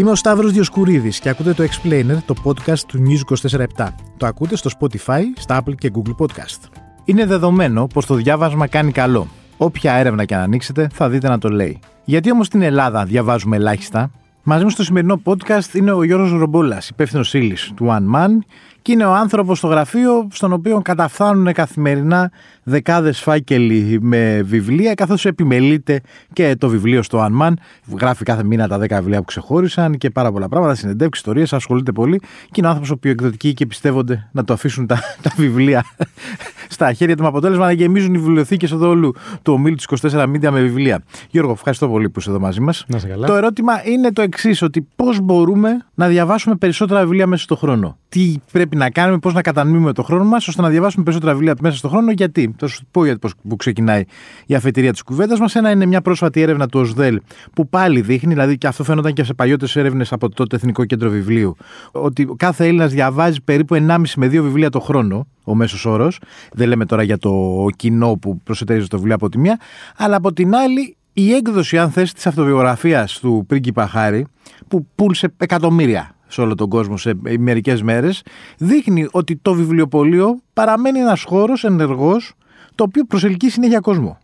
Είμαι ο Σταύρος Διοσκουρίδης και ακούτε το Explainer, το podcast του News 24 Το ακούτε στο Spotify, στα Apple και Google Podcast. Είναι δεδομένο πως το διάβασμα κάνει καλό. Όποια έρευνα και αν ανοίξετε θα δείτε να το λέει. Γιατί όμως στην Ελλάδα διαβάζουμε ελάχιστα; Μαζί μου στο σημερινό podcast είναι ο Γιώργος Ρομπόλας, υπεύθυνος ύλη του One Man και είναι ο άνθρωπος στο γραφείο στον οποίο καταφθάνουν καθημερινά δεκάδες φάκελοι με βιβλία, καθώς επιμελείται και το βιβλίο στο Unman. Γράφει κάθε μήνα τα 10 βιβλία που ξεχώρισαν και πάρα πολλά πράγματα, συνεντεύξει, ιστορίες, ασχολείται πολύ. Και είναι ο άνθρωπος ο οποίο εκδοτικοί και πιστεύονται να το αφήσουν τα, τα βιβλία στα χέρια του με αποτέλεσμα να γεμίζουν οι βιβλιοθήκες εδώ όλου του ομίλου του 24 Media με βιβλία. Γιώργο, ευχαριστώ πολύ που είσαι εδώ μαζί μας. Το ερώτημα είναι το εξής, ότι πώς μπορούμε να διαβάσουμε περισσότερα βιβλία μέσα στον χρόνο. Τι πρέπει να κάνουμε, πώς να κατανοούμε το χρόνο μας, ώστε να διαβάσουμε περισσότερα βιβλία μέσα στον χρόνο. Γιατί, θα σου πω γιατί που ξεκινάει η αφετηρία της κουβέντας μας. Ένα είναι μια πρόσφατη έρευνα του ΟΣΔΕΛ που πάλι δείχνει, δηλαδή και αυτό φαίνονταν και σε παλιότερες έρευνες από το τότε Εθνικό Κέντρο Βιβλίου, ότι κάθε Έλληνας διαβάζει περίπου 1,5 με 2 βιβλία το χρόνο, ο μέσος όρος. Δεν λέμε τώρα για το κοινό που προσετέριζε το βιβλίο από τη μία, αλλά από την άλλη η έκδοση, αν θες, της αυτοβιογραφίας του πρίγκιπα Χάρη, που πούλησε εκατομμύρια σε όλο τον κόσμο σε μερικές μέρες, δείχνει ότι το βιβλιοπωλείο παραμένει ένας χώρος ενεργός, το οποίο προσελκύει συνέχεια κόσμο.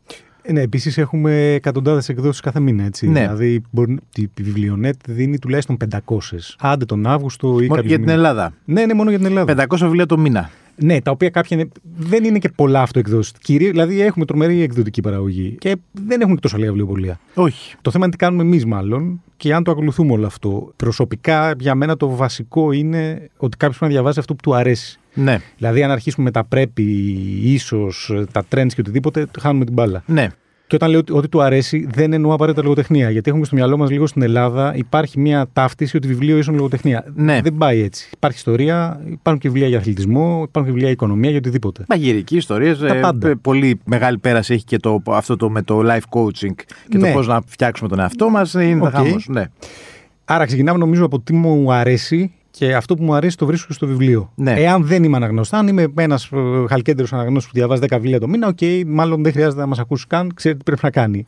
Ναι, επίσης έχουμε εκατοντάδες εκδόσεις κάθε μήνα. Έτσι. Ναι. Δηλαδή, μπορεί, η βιβλιονέτ δίνει τουλάχιστον 500. Άντε τον Αύγουστο ή Για την Ελλάδα. Ναι, ναι, μόνο για την Ελλάδα. 500 βιβλία το μήνα. Ναι, τα οποία κάποια είναι, δεν είναι και πολλά αυτοεκδόσει. Δηλαδή έχουμε τρομερή εκδοτική παραγωγή και δεν έχουμε και τόσο λίγα βιβλιοπολία. Όχι. Το θέμα είναι τι κάνουμε εμείς, μάλλον, και αν το ακολουθούμε όλο αυτό. Προσωπικά, για μένα το βασικό είναι ότι κάποιος πρέπει να διαβάζει αυτό που του αρέσει. Ναι. Δηλαδή, αν αρχίσουμε με τα πρέπει, ίσως, τα trends και οτιδήποτε, χάνουμε την μπάλα. Ναι. Και όταν λέω ότι, του αρέσει, δεν εννοώ απαραίτητα λογοτεχνία. Γιατί έχουμε στο μυαλό μας λίγο στην Ελλάδα υπάρχει μια ταύτιση ότι βιβλίο ίσον λογοτεχνία. Ναι. Δεν πάει έτσι. Υπάρχει ιστορία, υπάρχουν και βιβλία για αθλητισμό, υπάρχουν και βιβλία για οικονομία, για οτιδήποτε. Μαγειρική ιστορίε. Ε, πολύ μεγάλη πέραση έχει και το, αυτό το με το life coaching και ναι. το πώς να φτιάξουμε τον εαυτό μας. Είναι okay. Ναι. Άρα ξεκινάμε νομίζω από τι μου αρέσει και αυτό που μου αρέσει το βρίσκω στο βιβλίο. Ναι. Εάν δεν είμαι αναγνώστης, αν είμαι ένας ε, χαλκέντερος αναγνώστης που διαβάζει 10 βιβλία το μήνα, οκ, okay, μάλλον δεν χρειάζεται να μας ακούσει καν, ξέρει τι πρέπει να κάνει.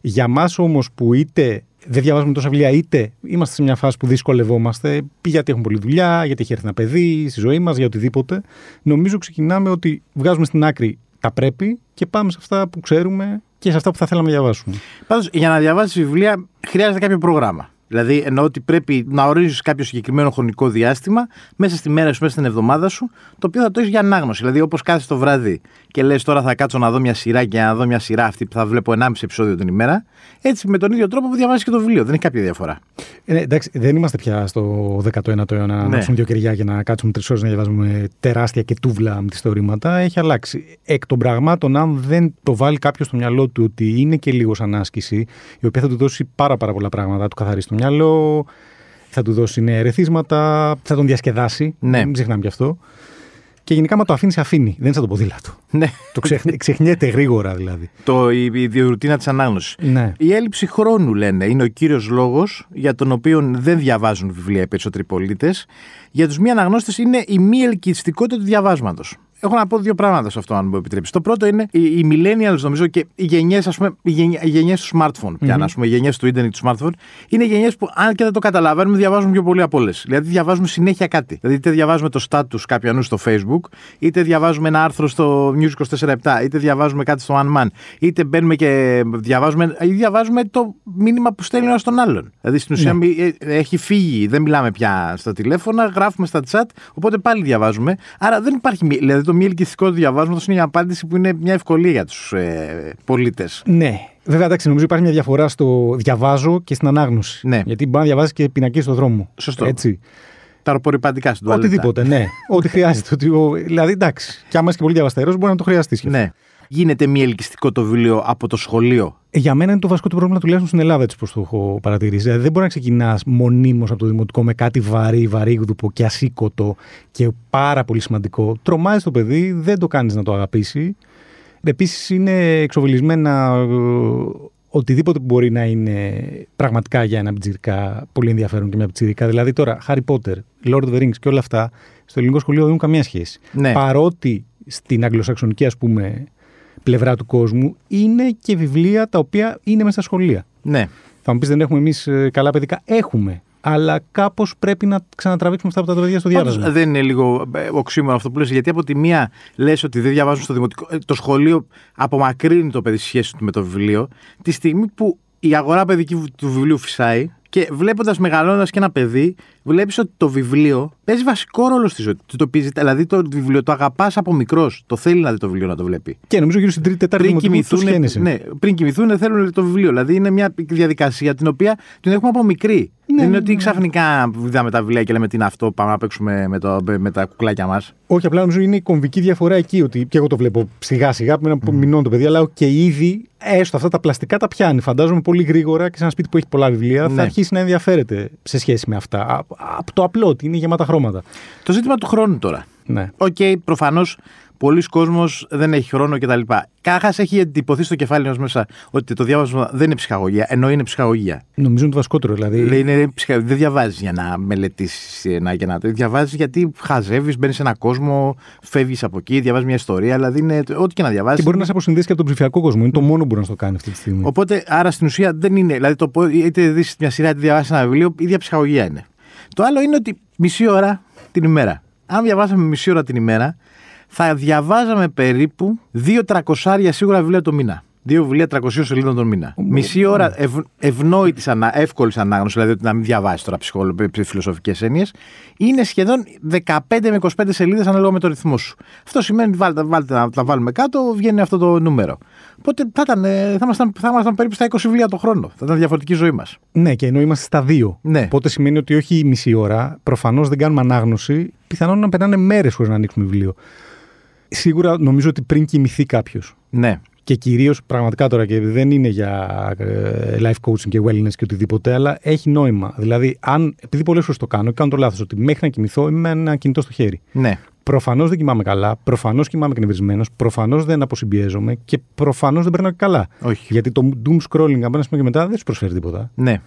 Για μας όμως που είτε δεν διαβάζουμε τόσα βιβλία, είτε είμαστε σε μια φάση που δυσκολευόμαστε, γιατί έχουμε πολλή δουλειά, γιατί έχει έρθει ένα παιδί στη ζωή μας, για οτιδήποτε, νομίζω ξεκινάμε ότι βγάζουμε στην άκρη τα πρέπει και πάμε σε αυτά που ξέρουμε και σε αυτά που θα θέλαμε να διαβάσουμε. Πάντως, για να διαβάσεις βιβλία χρειάζεται κάποιο πρόγραμμα. Δηλαδή, εννοώ ότι πρέπει να ορίζεις κάποιο συγκεκριμένο χρονικό διάστημα μέσα στη μέρα σου, μέσα στην εβδομάδα σου, το οποίο θα το έχεις για ανάγνωση. Δηλαδή, όπως κάθεσαι το βράδυ και λες τώρα θα κάτσω να δω μια σειρά και να δω μια σειρά αυτή που θα βλέπω 1,5 επεισόδιο την ημέρα, έτσι με τον ίδιο τρόπο που διαβάζεις και το βιβλίο. Δεν έχει κάποια διαφορά. Ε, ναι, εντάξει, δεν είμαστε πια στο 19ο αιώνα να ναι. δύο κεριά και να κάτσουμε τρεις ώρες να διαβάζουμε τεράστια και τούβλα με τη θεωρήματα. Έχει αλλάξει. Εκ των πραγμάτων, αν δεν το βάλει κάποιος στο μυαλό του ότι είναι και λίγο σαν άσκηση, η οποία θα του δώσει πάρα, πάρα πολλά πράγματα, του καθαρίσει το μυαλό, θα του δώσει νέα ερεθίσματα, θα τον διασκεδάσει. Ναι. Μην ξεχνάμε γι' αυτό. Και γενικά, μα το αφήνεις, αφήνει. Δεν είναι σαν το ποδήλατο. Ναι. Το ξεχνιέται γρήγορα δηλαδή. Το, η, η ρουτίνα της ανάγνωσης. Ναι. Η έλλειψη χρόνου, λένε, είναι ο κύριος λόγος για τον οποίο δεν διαβάζουν βιβλία οι περισσότεροι πολίτες. Για τους μη αναγνώστες είναι η μη ελκυστικότητα του διαβάσματος. Έχω να πω δύο πράγματα σε αυτό, αν μου επιτρέψεις. Το πρώτο είναι οι, οι millennials, νομίζω, και οι γενιές, ας πούμε, οι γενιές του smartphone. Πια, mm-hmm. πούμε, οι γενιές του ίντερνετ του smartphone. Είναι γενιές που, αν και δεν το καταλαβαίνουμε, διαβάζουμε πιο πολύ από όλες. Δηλαδή, διαβάζουμε συνέχεια κάτι. Δηλαδή, είτε διαβάζουμε το status κάποιου ανού στο Facebook, είτε διαβάζουμε ένα άρθρο στο News 24-7, είτε διαβάζουμε κάτι στο One Man, είτε μπαίνουμε και διαβάζουμε, ή διαβάζουμε το μήνυμα που στέλνει ένας στον άλλον. Δηλαδή, στην ουσία ναι. Ε, έχει φύγει, δεν μιλάμε πια στα τηλέφωνα, γράφουμε στα chat, οπότε πάλι διαβάζουμε. Άρα δεν υπάρχει. Δηλαδή, το μη ελκυστικό του διαβάσματος είναι μια απάντηση που είναι μια ευκολία για τους ε, πολίτες. Ναι. Βέβαια, εντάξει, νομίζω υπάρχει μια διαφορά στο διαβάζω και στην ανάγνωση. Ναι. Γιατί μπορεί να διαβάζεις και πινακή στον δρόμο. Σωστό. Έτσι. Τα απορριπαντικά στην τουαλέτα. Οτιδήποτε, ναι. Ό,τι χρειάζεται. Ότι, δηλαδή, εντάξει. Και άμα είσαι και πολύ διαβαστερός, μπορεί να το χρειαστείς. Ναι. Γίνεται μη ελκυστικό το βιβλίο από το σχολείο; Ε, για μένα είναι το βασικό του πρόβλημα, τουλάχιστον στην Ελλάδα, έτσι πώ το έχω παρατηρήσει. Δηλαδή, δεν μπορεί να ξεκινάς μονίμως από το δημοτικό με κάτι βαρύ, βαρύγδουπο και ασήκωτο και πάρα πολύ σημαντικό. Τρομάζει το παιδί, δεν το κάνεις να το αγαπήσει. Επίσης, είναι εξοβελισμένα ε, οτιδήποτε που μπορεί να είναι πραγματικά για ένα πιτσιρικά πολύ ενδιαφέρον και μια πιτσιρικά. Δηλαδή τώρα, Harry Potter, Lord of the Rings και όλα αυτά, στο ελληνικό σχολείο δεν έχουν καμία σχέση. Ναι. Παρότι στην αγγλοσαξονική, ας πούμε, πλευρά του κόσμου είναι και βιβλία τα οποία είναι μέσα στα σχολεία. Ναι. Θα μου πεις, δεν έχουμε εμείς καλά παιδικά. Έχουμε. αλλά κάπως πρέπει να ξανατραβήξουμε αυτά που τα παιδιά στο Πάντως, διάβασμα. δεν είναι λίγο ε, οξύμορο αυτό που λες, γιατί από τη μία λες ότι δεν διαβάζουν στο δημοτικό. ε, Το σχολείο απομακρύνει το παιδί στη σχέση του με το βιβλίο, τη στιγμή που η αγορά παιδική του βιβλίου φυσάει και βλέποντας μεγαλώνοντας και ένα παιδί, βλέπεις ότι το βιβλίο παίζει βασικό ρόλο στη ζωή του. Το πει- Δηλαδή το βιβλίο το αγαπάς από μικρός. Το θέλει να δει το βιβλίο να το βλέπει. Και νομίζω γύρω στην τρίτη, τετάρτη Πριν δημοτικού το κοιμηθούν, σχένεσαι. ναι, πριν κοιμηθούν θέλουν το βιβλίο. Δηλαδή είναι μια διαδικασία την οποία την έχουμε από μικρή. Ναι, δεν είναι ναι, ότι ξαφνικά είδαμε τα βιβλία και λέμε τι είναι αυτό, πάμε να παίξουμε με, το, με τα κουκλάκια μας. Όχι, απλά νομίζω είναι η κομβική διαφορά εκεί. Ότι και εγώ το βλέπω σιγά σιγά με ένα μηνών το παιδί, αλλά και ήδη έστω αυτά τα πλαστικά τα πιάνει. Φαντάζομαι πολύ γρήγορα και σε ένα σπίτι που έχει πολλά βιβλία Ναι. θα αρχίσει να ενδιαφέρεται σε σχέση με αυτά. Α- Από το απλό ότι είναι γεμάτα χρώματα. Το ζήτημα του χρόνου τώρα. Ναι. Οκ, προφανώς πολύς κόσμος δεν έχει χρόνο κτλ. Κακώς έχει εντυπωθεί στο κεφάλι μας μέσα ότι το διάβασμα δεν είναι ψυχαγωγία, ενώ είναι ψυχαγωγία. Νομίζω είναι το βασικότερο. Δηλαδή, Λέει, είναι ψυχα- Δεν διαβάζεις για να μελετήσεις ένα για να. Διαβάζεις γιατί χαζεύεις, μπαίνεις σε ένα κόσμο, φεύγεις από εκεί, διαβάζεις μια ιστορία. Δηλαδή είναι ό,τι και να διαβάζει. και μπορεί να σε αποσυνδέσει και από τον ψηφιακό κόσμο. Είναι το μόνο που μπορεί να στο κάνει αυτή τη στιγμή. Οπότε, άρα στην ουσία δεν είναι. Δηλαδή, το, πω- είτε δεις μια σειρά, είτε διαβάσεις ένα βιβλίο, η ίδια ψυχαγωγία είναι. Το άλλο είναι ότι μισή ώρα την ημέρα. Αν διαβάσαμε μισή ώρα την ημέρα, θα διαβάζαμε περίπου δύο τρακοσάρια σίγουρα βιβλία το μήνα. Δύο βιβλία 300 σελίδων τον μήνα. Μισή ώρα ευ, ευνόητη, ανα, εύκολης ανάγνωση, δηλαδή ότι να μην διαβάσεις τώρα φιλοσοφικές έννοιες, είναι σχεδόν 15 με 25 σελίδες ανάλογα με το ρυθμό σου. Αυτό σημαίνει, βάλτε, βάλτε να τα βάλουμε κάτω, βγαίνει αυτό το νούμερο. Οπότε θα, ήταν, ε, θα, ήμασταν, θα ήμασταν περίπου στα 20 βιβλία το χρόνο. Θα ήταν διαφορετική ζωή μας. Ναι, και ενώ είμαστε στα δύο. Ναι. Οπότε σημαίνει ότι όχι η μισή ώρα, προφανώς δεν κάνουμε ανάγνωση, πιθανόν να περνάνε μέρες χωρίς να ανοίξουμε βιβλίο. Σίγουρα νομίζω ότι πριν κοιμηθεί κάποιος. Ναι. Και κυρίως πραγματικά τώρα και δεν είναι για ε, life coaching και wellness και οτιδήποτε, αλλά έχει νόημα. Δηλαδή, αν, επειδή πολλέ φορέ το κάνω και κάνω το λάθος, ότι μέχρι να κοιμηθώ είμαι με ένα κινητό στο χέρι. Ναι. Προφανώς δεν κοιμάμαι καλά, προφανώς κοιμάμαι εκνευρισμένος, προφανώς δεν αποσυμπιέζομαι και προφανώς δεν περνάω και καλά. Όχι. Γιατί το doom scrolling από ένα σημείο και μετά δεν σου προσφέρει τίποτα. Ναι.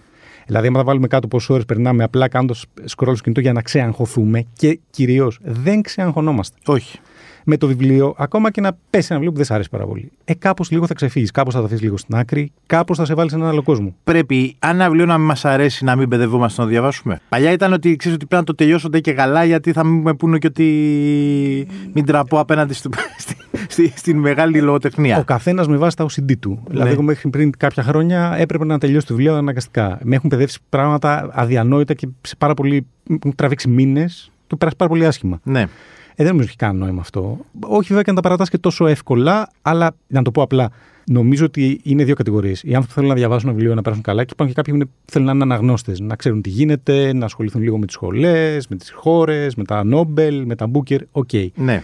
Δηλαδή, άμα τα βάλουμε κάτω πόσες ώρες περνάμε απλά κάνοντας scroll στο κινητό για να ξεαγχωθούμε και κυρίως δεν ξεαγχωνόμαστε. Όχι. Με το βιβλίο, ακόμα και να πέσει ένα βιβλίο που δεν σε αρέσει πάρα πολύ. Ε, κάπως λίγο θα ξεφύγεις, κάπως θα το αφήσεις λίγο στην άκρη, κάπως θα σε βάλεις σε έναν άλλο κόσμο. Πρέπει, αν ένα βιβλίο να μην μας αρέσει, να μην μπεδευόμαστε να το διαβάσουμε. Παλιά ήταν ότι ξέρεις ότι πρέπει να το τελειώσω ντε και καλά, γιατί θα μην με πούνε και ότι μην τραπώ απέναντι στο, στη, στη, στην μεγάλη λογοτεχνία. Ο καθένας με βάση τα OCD του. Δηλαδή, εγώ μέχρι πριν κάποια χρόνια έπρεπε να τελειώσει το βιβλίο αναγκαστικά. Με έχουν παιδεύσει πράγματα αδιανόητα και σε πάρα πολύ. μου έχουν τραβήξει μήνες. Το πέρασα πάρα πολύ άσχημα. Ναι. Ε, δεν νομίζω ότι έχει κανένα νόημα αυτό. Όχι βέβαια και να τα παρατάς και τόσο εύκολα, αλλά να το πω απλά. Νομίζω ότι είναι δύο κατηγορίες. Οι άνθρωποι που θέλουν να διαβάσουν ένα βιβλίο να περάσουν καλά και υπάρχουν και κάποιοι που είναι- θέλουν να είναι αναγνώστες, να ξέρουν τι γίνεται, να ασχοληθούν λίγο με τις σχολές, με τις χώρες, με τα Νόμπελ, με τα Μπούκερ. Οκ. ναι.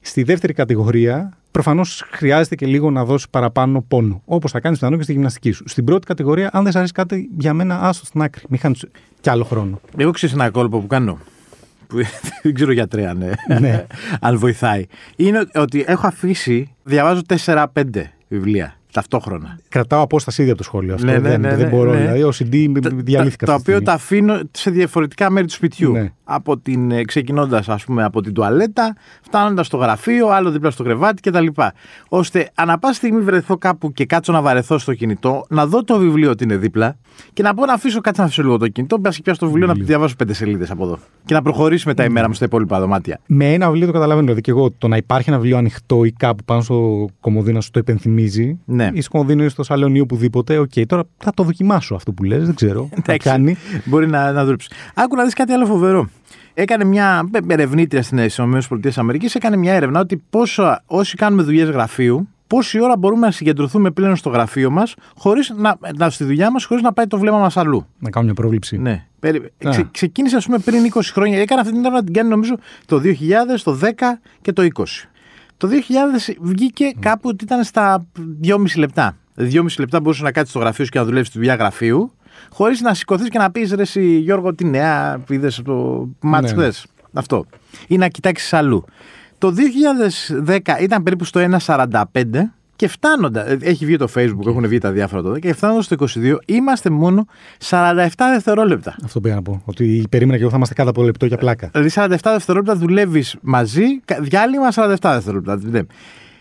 Στη δεύτερη κατηγορία, προφανώς χρειάζεται και λίγο να δώσεις παραπάνω πόνο. Όπως θα κάνεις πιθανό και στη γυμναστική σου. Στην πρώτη κατηγορία, αν δεν σε αρέσει κάτι, για μένα άστο στην άκρη. Μην χάνεις κι άλλο χρόνο. Εγώ ξέρω ένα κόλπο που κάνω. Που δεν ξέρω γιατρέ αν, ε, Ναι. αν βοηθάει. Είναι ότι έχω αφήσει, διαβάζω 4-5 βιβλία ταυτόχρονα. Κρατάω απόσταση ήδη από το σχόλιο αυτό. Ναι, ναι, δεν, ναι, δεν ναι, μπορώ. ναι. Δηλαδή, ο CD Τα- διαλύθηκα. Τα, τα αυτή τη οποία τα στιγμή. αφήνω σε διαφορετικά μέρη του σπιτιού. Ναι. Από την, ε, ξεκινώντας ας πούμε από την τουαλέτα, φτάνοντας στο γραφείο, άλλο δίπλα στο κρεβάτι κτλ. Ώστε ανά πάση στιγμή βρεθώ κάπου και κάτσω να βαρεθώ στο κινητό, να δω το βιβλίο ότι είναι δίπλα και να πω να αφήσω κάτι να αφήσω λίγο το κινητό, μπας και πιάσω το βιβλίο να διαβάσω πέντε σελίδες από εδώ. Και να προχωρήσει μετά η μέρα μου στα υπόλοιπα δωμάτια. Με ένα βιβλίο το καταλαβαίνω. Δηλαδή, και εγώ το να υπάρχει ένα βιβλίο ανοιχτό ή κάπου πάνω στο κομοδίνο να σου το υπενθυμίζει. Ναι. Ή στο κομοδίνο ή στο σαλόνι ή οπουδήποτε. Οκ, τώρα θα το δοκιμάσω αυτό που λες, δεν ξέρω. θα Εντάξει. κάνει. Μπορεί να, να δουλέψει. Άκου να δεις κάτι άλλο φοβερό. Έκανε μια ερευνήτρια στην ΗΠΑ, έκανε μια έρευνα ότι πόσο, όσοι κάνουμε δουλειές γραφείου, πόση ώρα μπορούμε να συγκεντρωθούμε πλέον στο γραφείο μας, χωρίς να, να, στη δουλειά μας, χωρίς να πάει το βλέμμα μας αλλού. Να κάνω μια πρόβληψη. Ναι. Περι- Α. Ξε, ξεκίνησε, ας πούμε, πριν 20 χρόνια. Έκανε αυτή την έρευνα, την κάνει νομίζω το 2000, το 10 και το 20. Το 2000 βγήκε κάπου ότι ήταν στα 2,5 λεπτά. Δηλαδή, 2,5 λεπτά μπορούσες να κάτσεις στο γραφείο σου και να δουλεύει τη δουλειά γραφείου, χωρίς να σηκωθείς και να πεις ρε, εσύ, Γιώργο, τι νέα είδες το μάτς Ναι. χθες». Αυτό. Ή να κοιτάξεις αλλού. Το 2010 ήταν περίπου στο 1,45 και φτάνοντα, ε, έχει βγει το Facebook, έχουν βγει τα διάφορα τότε, και φτάνοντας στο 22, είμαστε μόνο 47 δευτερόλεπτα. Αυτό πήγα να πω. Ότι περίμενα και εγώ θα είμαστε κάθε από λεπτό για πλάκα. Δηλαδή 47 δευτερόλεπτα δουλεύεις μαζί, κα- διάλειμμα 47 δευτερόλεπτα. Ναι.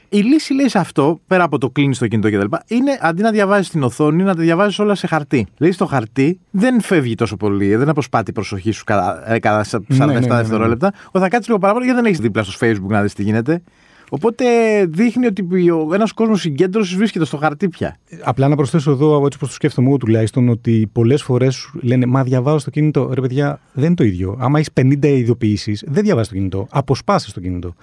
Η λύση λέει σε αυτό, πέρα από το κλείνεις το κινητό κτλ., είναι αντί να διαβάζεις την οθόνη, να τα διαβάζεις όλα σε χαρτί. Λέει στο χαρτί δεν φεύγει τόσο πολύ, δεν αποσπάτει η προσοχή σου κατά, ε, κατά 47 Ναι, ναι, ναι, ναι. δευτερόλεπτα. Όταν θα κάτσεις λίγο παραπάνω γιατί δεν έχεις δίπλα στο Facebook να δεις τι γίνεται. Οπότε δείχνει ότι ένας κόσμος συγκέντρωσης βρίσκεται στο χαρτί πια. Απλά να προσθέσω εδώ, έτσι όπως το σκέφτομαι εγώ τουλάχιστον, ότι πολλές φορές λένε Μα διαβάζω στο κινητό. Ρε παιδιά, δεν είναι το ίδιο. Άμα έχεις 50 ειδοποιήσεις, δεν διαβάζεις το κινητό. Αποσπάσει το κινητό.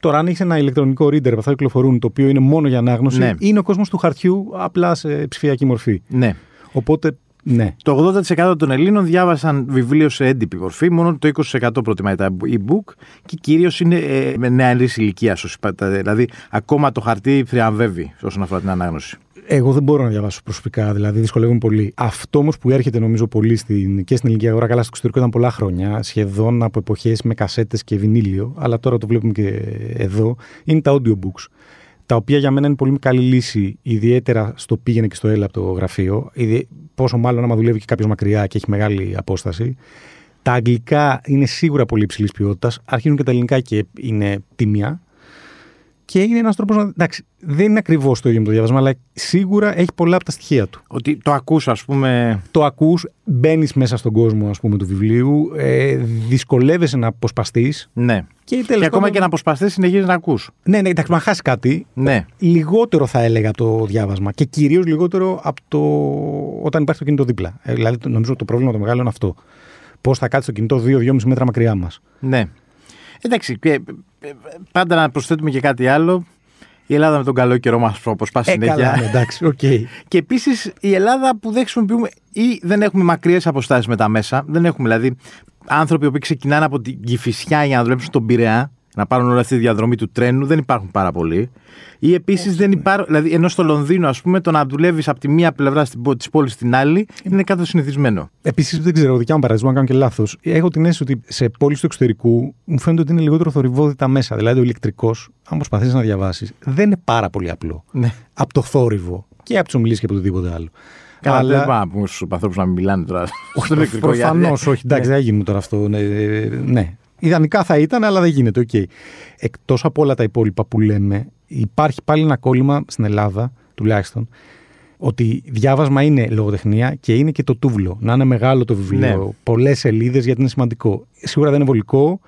Τώρα, αν έχεις ένα ηλεκτρονικό reader που αυτά κυκλοφορούν, το οποίο είναι μόνο για ανάγνωση, Ναι. είναι ο κόσμος του χαρτιού απλά σε ψηφιακή μορφή. Ναι. Οπότε, ναι. Το 80% των Ελλήνων διάβασαν βιβλίο σε έντυπη μορφή, μόνο το 20% προτιμάει τα e-book και κυρίως είναι ε, με νεαρή ηλικία. Δηλαδή, ακόμα το χαρτί θριαμβεύει όσον αφορά την ανάγνωση. Εγώ δεν μπορώ να διαβάσω προσωπικά, δηλαδή δυσκολεύομαι πολύ. Αυτό όμως που έρχεται νομίζω πολύ στην, και στην ελληνική αγορά, καλά στο εξωτερικό ήταν πολλά χρόνια, σχεδόν από εποχές με κασέτες και βινίλιο, αλλά τώρα το βλέπουμε και εδώ, είναι τα audiobooks. Τα οποία για μένα είναι πολύ καλή λύση, ιδιαίτερα στο πήγαινε και στο έλα από το γραφείο. Ιδι- Πόσο μάλλον άμα δουλεύει και κάποιος μακριά και έχει μεγάλη απόσταση. Τα αγγλικά είναι σίγουρα πολύ υψηλής ποιότητας. Αρχίζουν και τα ελληνικά και είναι τιμιά. Και είναι ένας τρόπος να. Εντάξει, δεν είναι ακριβώς το ίδιο με το διάβασμα, αλλά σίγουρα έχει πολλά από τα στοιχεία του. Ότι το ακούς, ας πούμε. Το ακούς, μπαίνεις μέσα στον κόσμο ας πούμε, του βιβλίου, ε, δυσκολεύεσαι να αποσπαστείς. Ναι. Και, Και τέλος ακόμα πάντων- και να αποσπαστείς, συνεχίζεις να ακούς. Ναι, ναι, εντάξει, μα χάσει κάτι. Ναι. Λιγότερο θα έλεγα από το διάβασμα. Και κυρίως λιγότερο από το όταν υπάρχει το κινητό δίπλα. Ε, δηλαδή, το- νομίζω το πρόβλημα το μεγάλο είναι αυτό. Πώς θα κάτσει το κινητό 2-2,5 μέτρα μακριά μας. Ναι. Εντάξει, και, ε, ε, πάντα να προσθέτουμε και κάτι άλλο. Η Ελλάδα με τον καλό καιρό μας αποσπά Ε, συνέχεια. καλά, ναι, εντάξει, οκ. Και επίσης η Ελλάδα που δεν χρησιμοποιούμε ή δεν έχουμε μακριές αποστάσεις με τα μέσα. Δεν έχουμε δηλαδή άνθρωποι που ξεκινάνε από την Κηφισιά για να δουλέψουν στον Πειραιά, να πάρουν όλη αυτή τη διαδρομή του τρένου, δεν υπάρχουν πάρα πολλοί. Ή επίσης δεν υπάρχουν. Δηλαδή, ενώ στο Λονδίνο, ας πούμε, το να δουλεύεις από τη μία πλευρά της πόλης στην άλλη είναι κάτι το συνηθισμένο. Επίσης, δεν ξέρω, δικιά μου παράδειγμα, να κάνω και λάθος. Έχω την αίσθηση ότι σε πόλεις του εξωτερικού μου φαίνεται ότι είναι λιγότερο θορυβώδη τα μέσα. Δηλαδή, ο ηλεκτρικός, αν προσπαθήσεις να διαβάσεις, δεν είναι πάρα πολύ απλό. Ναι. Από το θόρυβο και από τις ομιλίες και από οτιδήποτε άλλο. Καλά, Αλλά- δεν πάμε να πούμε στους ανθρώπους να μην μιλάνε τώρα. στο ηλεκτρικό, γιατί- Προφανώς, όχι. Εντάξει, δεν θα γίνει τώρα αυτό. Ναι, ναι. Ιδανικά θα ήταν, αλλά δεν γίνεται. οκ. Εκτός από όλα τα υπόλοιπα που λέμε, υπάρχει πάλι ένα κόλλημα στην Ελλάδα, τουλάχιστον, ότι διάβασμα είναι λογοτεχνία και είναι και το τούβλο. Να είναι μεγάλο το βιβλίο, Ναι. πολλές σελίδες γιατί είναι σημαντικό. Σίγουρα δεν είναι βολικό,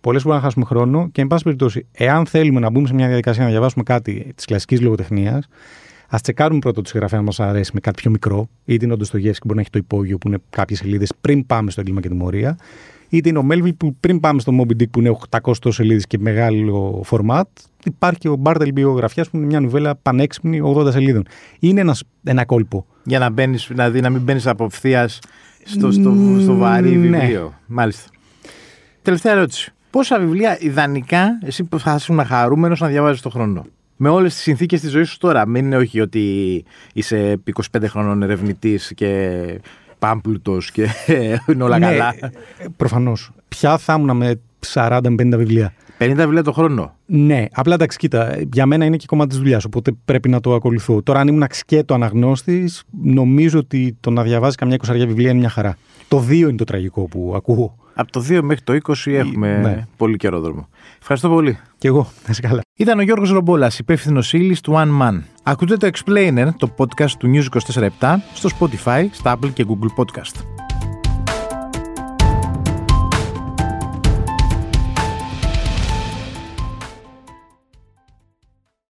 πολλές φορέ να χάσουμε χρόνο και, εν πάση περιπτώσει, εάν θέλουμε να μπούμε σε μια διαδικασία να διαβάσουμε κάτι της κλασικής λογοτεχνίας, Α τσεκάρουμε πρώτα τη συγγραφέα αν μας αρέσει με κάτι πιο μικρό, είτε είναι ο Ντοστογεύσκη που μπορεί να έχει το υπόγειο που είναι κάποιες σελίδες πριν πάμε στο έγκλημα και τιμωρία, είτε είναι ο Μέλβιλ που πριν πάμε στο Moby Dick που είναι 800 σελίδες και μεγάλο φορμάτ, υπάρχει και ο Μπάρτελ Βιογραφιά που είναι μια νουβέλα πανέξυπνη 80 σελίδων. Είναι ένας, ένα κόλπο. Για να, μπαίνεις, δηλαδή να μην μπαίνεις απευθείας στο, στο, στο βαρύ Ναι. βιβλίο. Μάλιστα. Τελευταία ερώτηση. Πόσα βιβλία ιδανικά εσύ που θα ήσουν χαρούμενος να διαβάζεις το χρόνο; Με όλες τις συνθήκες της ζωής σου τώρα. Μην είναι όχι ότι είσαι 25 χρονών ερευνητής και πάμπλουτος και είναι όλα καλά. Προφανώς. Ποια θα ήμουν με 40 με 50 βιβλία. 50 βιβλία το χρόνο. Ναι, απλά εντάξει, κοίτα, για μένα είναι και κομμάτι της δουλειάς, οπότε πρέπει να το ακολουθώ. Τώρα, αν ήμουν σκέτο αναγνώστης, νομίζω ότι το να διαβάζει καμιά εικοσαριά βιβλία είναι μια χαρά. Το 2 είναι το τραγικό που ακούω. Από το 2 μέχρι το 20 έχουμε ναι. πολύ καιρό δρόμο. Ευχαριστώ πολύ. Κι εγώ, να είσαι καλά. Ήταν ο Γιώργος Ρομπόλας, υπεύθυνος ύλης του One Man. Ακούτε το Explainer, το podcast του News 24 στο Spotify, στα Apple και Google Podcast.